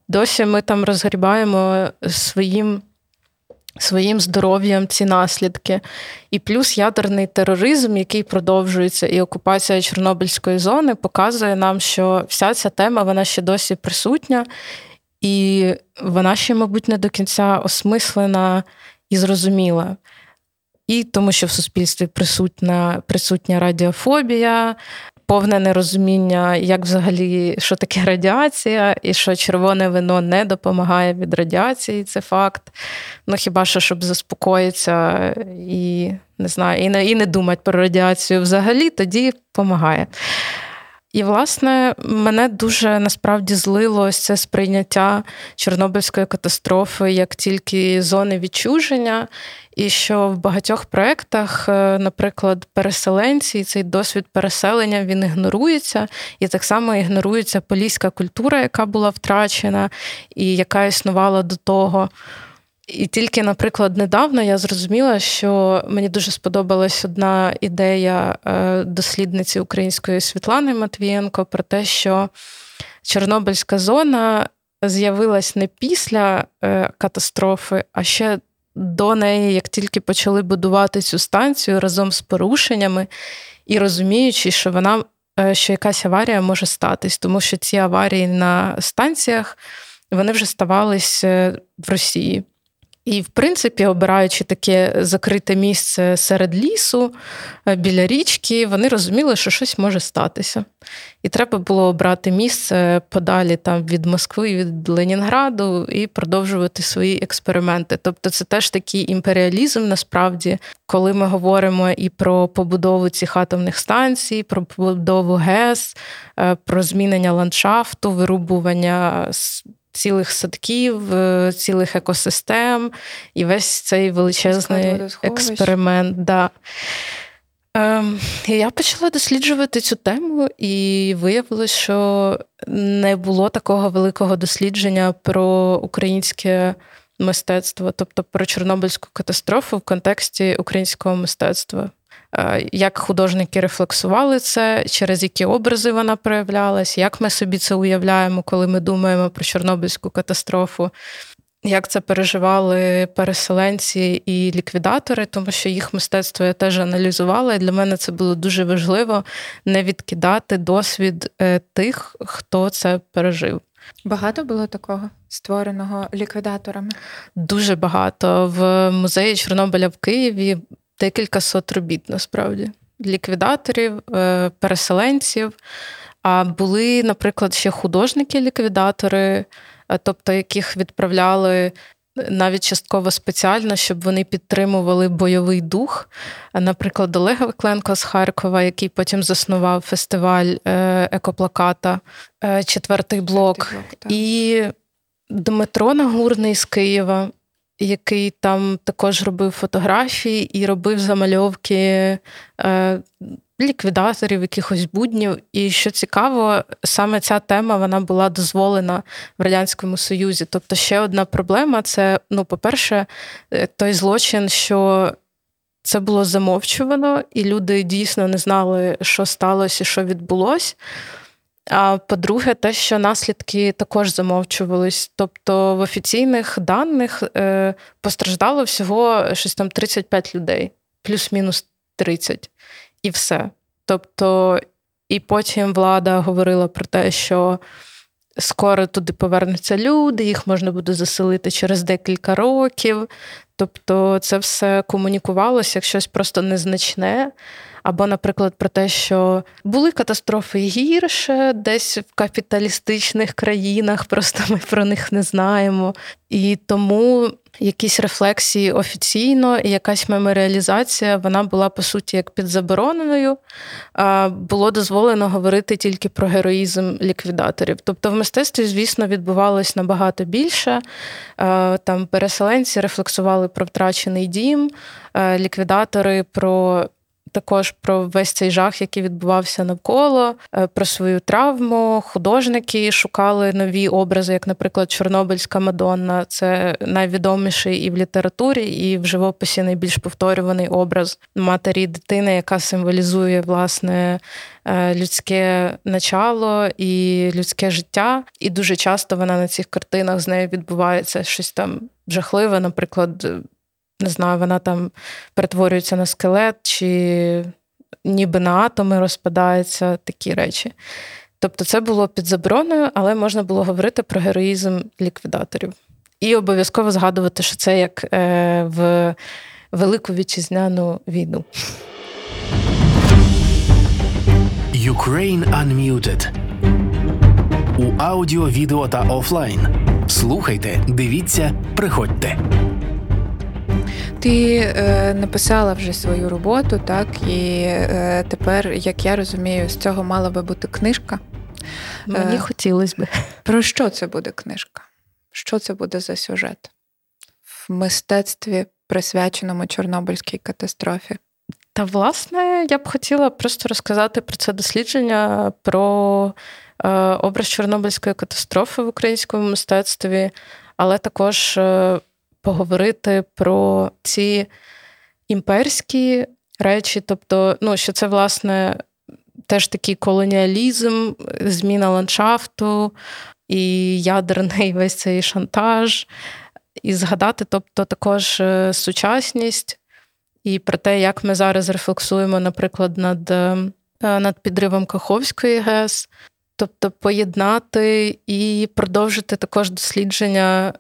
Досі ми там розгрібаємо своїм своїм здоров'ям ці наслідки. І плюс ядерний тероризм, який продовжується, і окупація Чорнобильської зони показує нам, що вся ця тема вона ще досі присутня, і вона ще, мабуть, не до кінця осмислена і зрозуміла. І тому, що в суспільстві присутня присутня радіофобія, повне нерозуміння, як взагалі що таке радіація, і що червоне вино не допомагає від радіації, це факт. Ну хіба що щоб заспокоїтися і не знаю, і не, і не думати про радіацію взагалі, тоді допомагає. І, власне, мене дуже насправді злило це сприйняття Чорнобильської катастрофи як тільки зони відчуження, і що в багатьох проєктах, е, наприклад, переселенці, цей досвід переселення він ігнорується, і так само ігнорується поліська культура, яка була втрачена і яка існувала до того. І тільки, наприклад, недавно я зрозуміла, що мені дуже сподобалась одна ідея е, дослідниці української Світлани Матвієнко про те, що Чорнобильська зона з'явилась не після е, катастрофи, а ще до неї, як тільки почали будувати цю станцію разом з порушеннями і розуміючи, що вона е, що якась аварія може статись, тому що ці аварії на станціях вони вже ставались в Росії. І, в принципі, обираючи таке закрите місце серед лісу е, біля річки, вони розуміли, що щось може статися. І треба було обрати місце подалі там від Москви, від Ленінграду і продовжувати свої експерименти. Тобто, це теж такий імперіалізм, насправді, коли ми говоримо і про побудову цих атомних станцій, про побудову ГЕС, е, про змінення ландшафту, вирубування цілих садків, е, цілих екосистем і весь цей величезний експеримент. Да. Ем, Я почала досліджувати цю тему, і виявилося, що не було такого великого дослідження про українське мистецтво, тобто про Чорнобильську катастрофу в контексті українського мистецтва. Е, як художники рефлексували це, через які образи вона проявлялась, як ми собі це уявляємо, коли ми думаємо про Чорнобильську катастрофу, як це переживали переселенці і ліквідатори, тому що їх мистецтво я теж аналізувала, і для мене це було дуже важливо не відкидати досвід е, тих, хто це пережив.
Багато було такого створеного ліквідаторами?
Дуже багато. В музеї Чорнобиля в Києві декілька сот робіт насправді ліквідаторів, е, переселенців. А були, наприклад, ще художники-ліквідатори, е, тобто яких відправляли навіть частково спеціально, щоб вони підтримували бойовий дух. Наприклад, Олег Викленко з Харкова, який потім заснував фестиваль е, екоплаката, четвертий блок, блок і Дмитро Нагурний з Києва який там також робив фотографії і робив замальовки е, ліквідаторів, якихось буднів. І що цікаво, саме ця тема вона була дозволена в Радянському Союзі. Тобто, ще одна проблема це, ну, по-перше, е, той злочин, що. Це було замовчувано, і люди дійсно не знали, що сталося і що відбулося. А по-друге, те, що наслідки також замовчувались. Тобто в офіційних даних е, постраждало всього щось там 35 людей, плюс-мінус 30, і все. Тобто, і потім влада говорила про те, що скоро туди повернуться люди, їх можна буде заселити через декілька років. Тобто, це все комунікувалося як щось просто незначне. Або, наприклад, про те, що були катастрофи гірше, десь в капіталістичних країнах, просто ми про них не знаємо. І тому якісь рефлексії офіційно, і якась меморіалізація, вона була по суті як підзабороненою. Було дозволено говорити тільки про героїзм ліквідаторів. Тобто в мистецтві, звісно, відбувалось набагато більше. Там переселенці рефлексували про втрачений дім, ліквідатори про також про весь цей жах, який відбувався навколо, е, про свою травму. Художники шукали нові образи, як, наприклад, Чорнобильська Мадонна. Це найвідоміший і в літературі, і в живописі найбільш повторюваний образ матері дитини, яка символізує власне. Е, людське начало і людське життя, і дуже часто вона на цих картинах з нею відбувається щось там жахливе, наприклад, не знаю, вона там перетворюється на скелет, чи ніби на атоми розпадається, такі речі. Тобто це було під забороною, але можна було говорити про героїзм ліквідаторів. І обов'язково згадувати, що це як е, в Велику вітчизняну війну.
Ukraine Unmuted у аудіо, відео та офлайн. Слухайте, дивіться, приходьте.
Ти е, написала вже свою роботу, так і е, тепер, як я розумію, з цього мала би бути книжка.
Мені е, хотілося б.
Про що це буде книжка? Що це буде за сюжет в мистецтві, присвяченому Чорнобильській катастрофі?
Та, власне, я б хотіла просто розказати про це дослідження, про е, образ Чорнобильської катастрофи в українському мистецтві, але також. Е, поговорити про ці імперські речі, тобто, ну, що це, власне, теж такий колоніалізм, зміна ландшафту і ядерний весь цей шантаж, і згадати, тобто, також е, сучасність і про те, як ми зараз рефлексуємо, наприклад, над. Е, над підривом Каховської ГЕС, тобто поєднати і продовжити також дослідження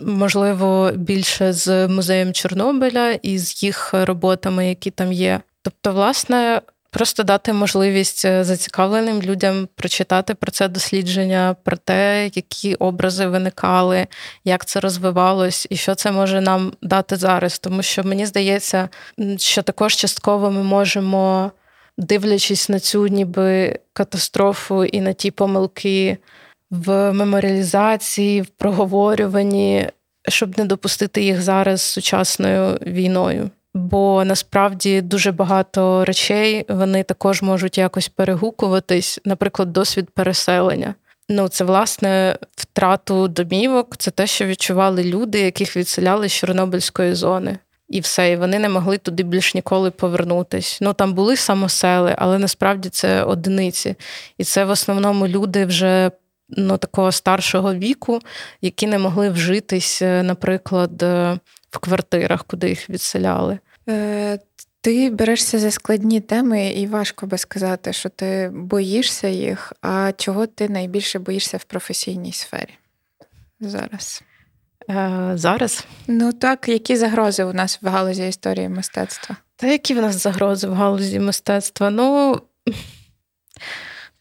можливо, більше з музеєм Чорнобиля і з їх роботами, які там є. Тобто, власне, просто дати можливість е, зацікавленим людям прочитати про це дослідження, про те, які образи виникали, як це розвивалось, і що це може нам дати зараз. Тому що мені здається, що також частково ми можемо. Дивлячись на цю ніби катастрофу і на ті помилки, в меморіалізації, в проговорюванні, щоб не допустити їх зараз сучасною війною. Бо насправді дуже багато речей вони також можуть якось перегукуватись, наприклад, досвід переселення. Ну, це власне втрату домівок, це те, що відчували люди, яких відселяли з Чорнобильської зони. І все, і вони не могли туди більш ніколи повернутись. Ну там були самосели, але насправді це одиниці. І це в основному люди вже ну, такого старшого віку, які не могли вжитись, е, наприклад, е, в квартирах, куди їх відселяли.
Е, ти берешся за складні теми, і важко би сказати, що ти боїшся їх. А чого ти найбільше боїшся в професійній сфері зараз?
Е, Зараз?
Ну так, які загрози у нас в галузі історії мистецтва?
Та які в нас загрози в галузі мистецтва? Ну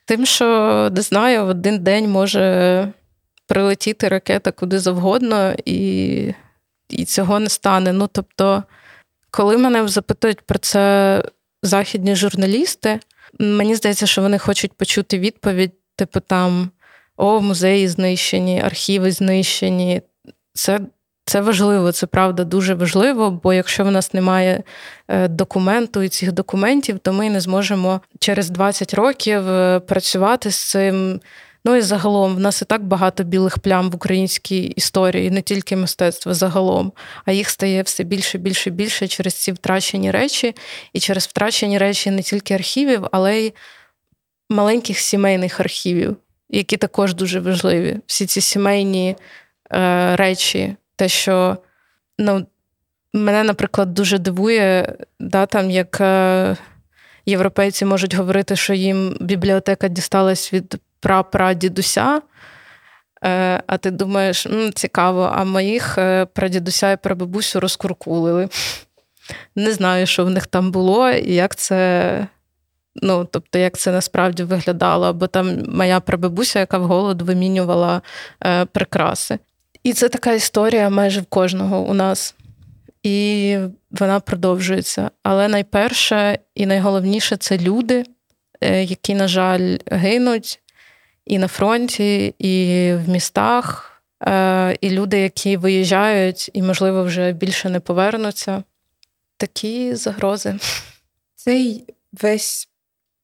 Тим, що не знаю, в один день може прилетіти ракета куди завгодно, і і цього не стане. Ну, тобто, коли мене запитують про це західні журналісти, мені здається, що вони хочуть почути відповідь, типу там: о, музеї знищені, архіви знищені. Це це важливо, це правда дуже важливо, бо якщо в нас немає е, документу і цих документів, то ми не зможемо через 20 років е, працювати з цим. Ну і загалом в нас і так багато білих плям в українській історії, не тільки мистецтво загалом, а їх стає все більше, більше, більше через ці втрачені речі, і через втрачені речі не тільки архівів, але й маленьких сімейних архівів, які також дуже важливі. Всі ці сімейні е, речі те, що ну, мене, наприклад, дуже дивує, да, там, як е, європейці можуть говорити, що їм бібліотека дісталась від прапрадідуся. Е, а ти думаєш, цікаво, а моїх е, прадідуся і прабабусю розкуркулили. Не знаю, що в них там було, і як це. Ну, тобто, як це насправді виглядало, або там моя прабабуся, яка в голод вимінювала прикраси. І це така історія майже в кожного у нас. І вона продовжується. Але найперше і найголовніше це люди, е, які, на жаль, гинуть і на фронті, і в містах, е, і люди, які виїжджають і, можливо, вже більше не повернуться. Такі загрози.
Цей весь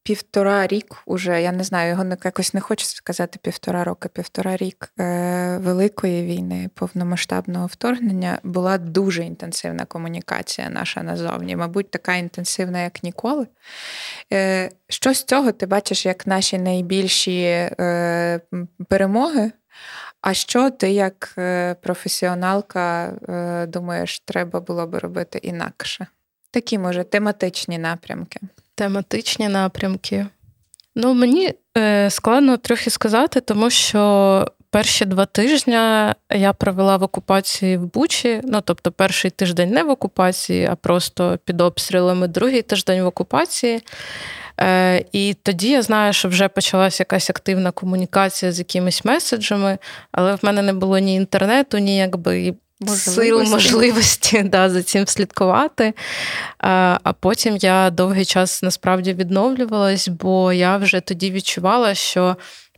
півтора рік уже, я не знаю, його якось не хочеться сказати півтора роки, півтора рік е, великої війни, повномасштабного вторгнення була дуже інтенсивна комунікація наша назовні, мабуть, така інтенсивна, як ніколи. Е, Що з цього ти бачиш як наші найбільші е, перемоги? А що ти як професіоналка думаєш, треба було би робити інакше? Такі, може, тематичні напрямки
тематичні напрямки. Ну, мені е, складно трохи сказати, тому що перші два тижні я провела в окупації в Бучі. Ну, тобто, перший тиждень не в окупації, а просто під обстрілами, другий тиждень в окупації. Е, І тоді я знаю, що вже почалася якась активна комунікація з якимись меседжами, але в мене не було ні інтернету, ні якби сил, можливості да, за цим слідкувати. А а потім я довгий час насправді відновлювалась, бо я вже тоді відчувала, що.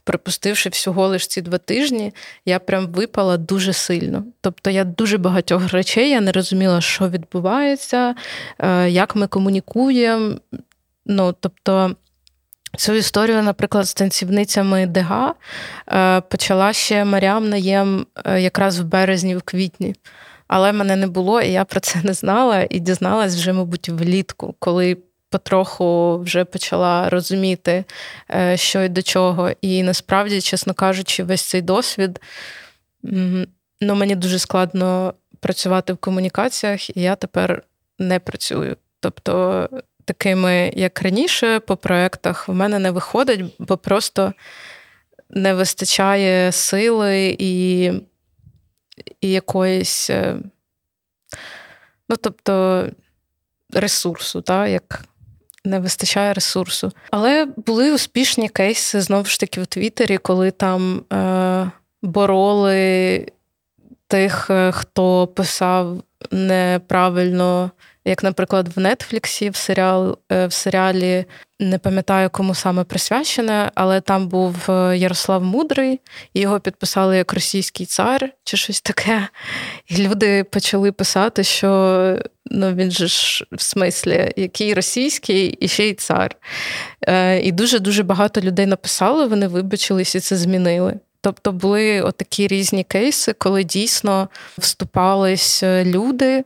Припустивши всього лиш ці два тижні, я прям випала дуже сильно. Тобто я дуже багатьох речей я не розуміла, що відбувається, е, як ми комунікуємо. Ну, тобто, Цю історію, наприклад, з танцівницями Дега е, почала ще Маріам Наєм е, якраз в березні, в квітні. Але мене не було, і я про це не знала, і дізналась вже, мабуть, влітку, коли потроху вже почала розуміти, е, що і до чого. І насправді, чесно кажучи, весь цей досвід ну, мені дуже складно працювати в комунікаціях, і я тепер не працюю. Тобто такими, як раніше, по проєктах в мене не виходить, бо просто не вистачає сили і і якоїсь, е, ну, тобто, ресурсу, так, як не вистачає ресурсу. Але були успішні кейси знову ж таки в Твіттері, коли там е, бороли тих, е, хто писав неправильно як, наприклад, в Нетфліксі в серіал е, в серіалі не пам'ятаю, кому саме присвячене, але там був е, Ярослав Мудрий, і його підписали як російський цар чи щось таке. І люди почали писати, що ну він же ж в смислі, який російський і ще й цар. Е, і дуже-дуже багато людей написали, вони вибачились і це змінили. Тобто були отакі різні кейси, коли дійсно вступались люди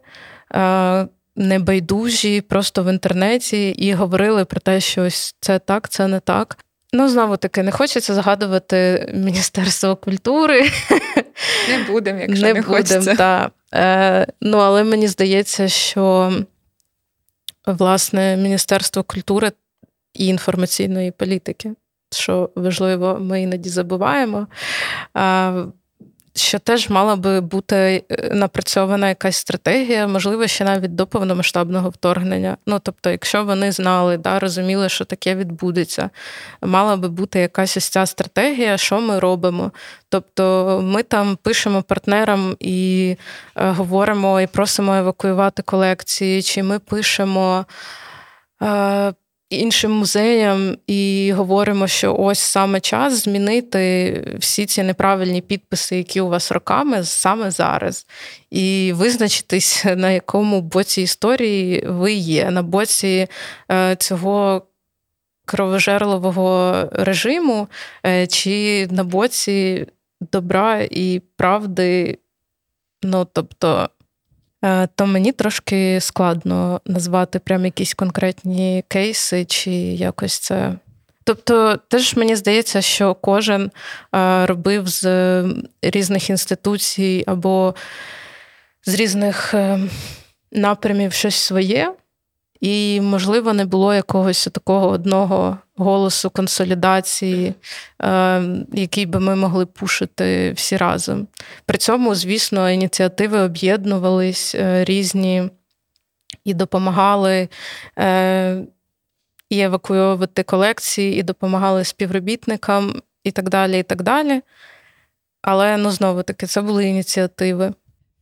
небайдужі просто в інтернеті і говорили про те, що ось це так, це не так. Ну, знову таки, не хочеться згадувати Міністерство культури.
Не будемо, якщо не, не хочеться.
Та. Е, Ну, але мені здається, що власне Міністерство культури і інформаційної політики, що важливо, ми іноді забуваємо що теж мала би бути е, напрацьована якась стратегія, можливо, ще навіть до повномасштабного вторгнення. Ну тобто, якщо вони знали, да, розуміли, що таке відбудеться, мала би бути якась ось ця стратегія, що ми робимо. Тобто ми там пишемо партнерам і е, говоримо і просимо евакуювати колекції, чи ми пишемо. Е, іншим музеям і говоримо, що ось саме час змінити всі ці неправильні підписи, які у вас роками, саме зараз, і визначитись, на якому боці історії ви є, на боці е, цього. Кровожерливого режиму, е, чи на боці добра і правди, ну тобто то мені трошки складно назвати прям якісь конкретні кейси, чи якось це. Тобто, теж мені здається, що кожен е, робив з різних інституцій або з різних е, напрямів щось своє. І, можливо, не було якогось такого одного голосу консолідації, е, який би ми могли пушити всі разом. При цьому, звісно, ініціативи об'єднувались е, різні і допомагали е, і евакуювати колекції, і допомагали співробітникам, і так далі. і так далі. Але ну знову таки це були ініціативи.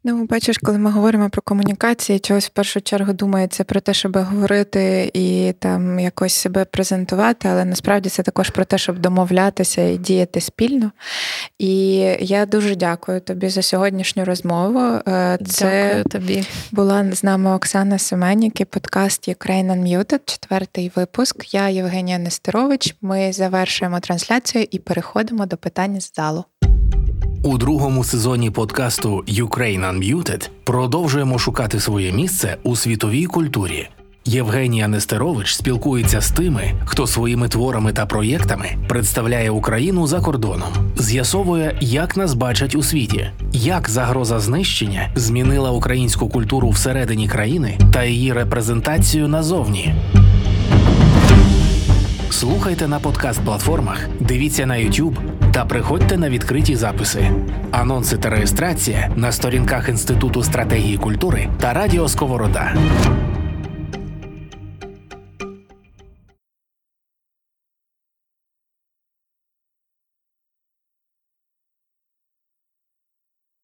Ну, бачиш, коли ми говоримо про комунікації, чогось в першу чергу думається про те, щоб говорити і там якось себе презентувати, але насправді це також про те, щоб домовлятися і діяти спільно. І я дуже дякую тобі за сьогоднішню розмову.
Е, це дякую тобі.
Була з нами Оксана Семенік і подкаст Ukraine Unmuted, четвертий випуск. Я Євгенія Нестерович. Ми завершуємо трансляцію і переходимо до питань з залу.
У другому сезоні подкасту Ukraine Unmuted продовжуємо шукати своє місце у світовій культурі. Євгенія Нестерович спілкується з тими, хто своїми творами та проєктами представляє Україну за кордоном, з'ясовує, як нас бачать у світі, як загроза знищення змінила українську культуру всередині країни та її репрезентацію назовні. Слухайте на подкаст-платформах, дивіться на YouTube та приходьте на відкриті записи, анонси та реєстрація на сторінках Інституту стратегії культури та Радіо Сковорода.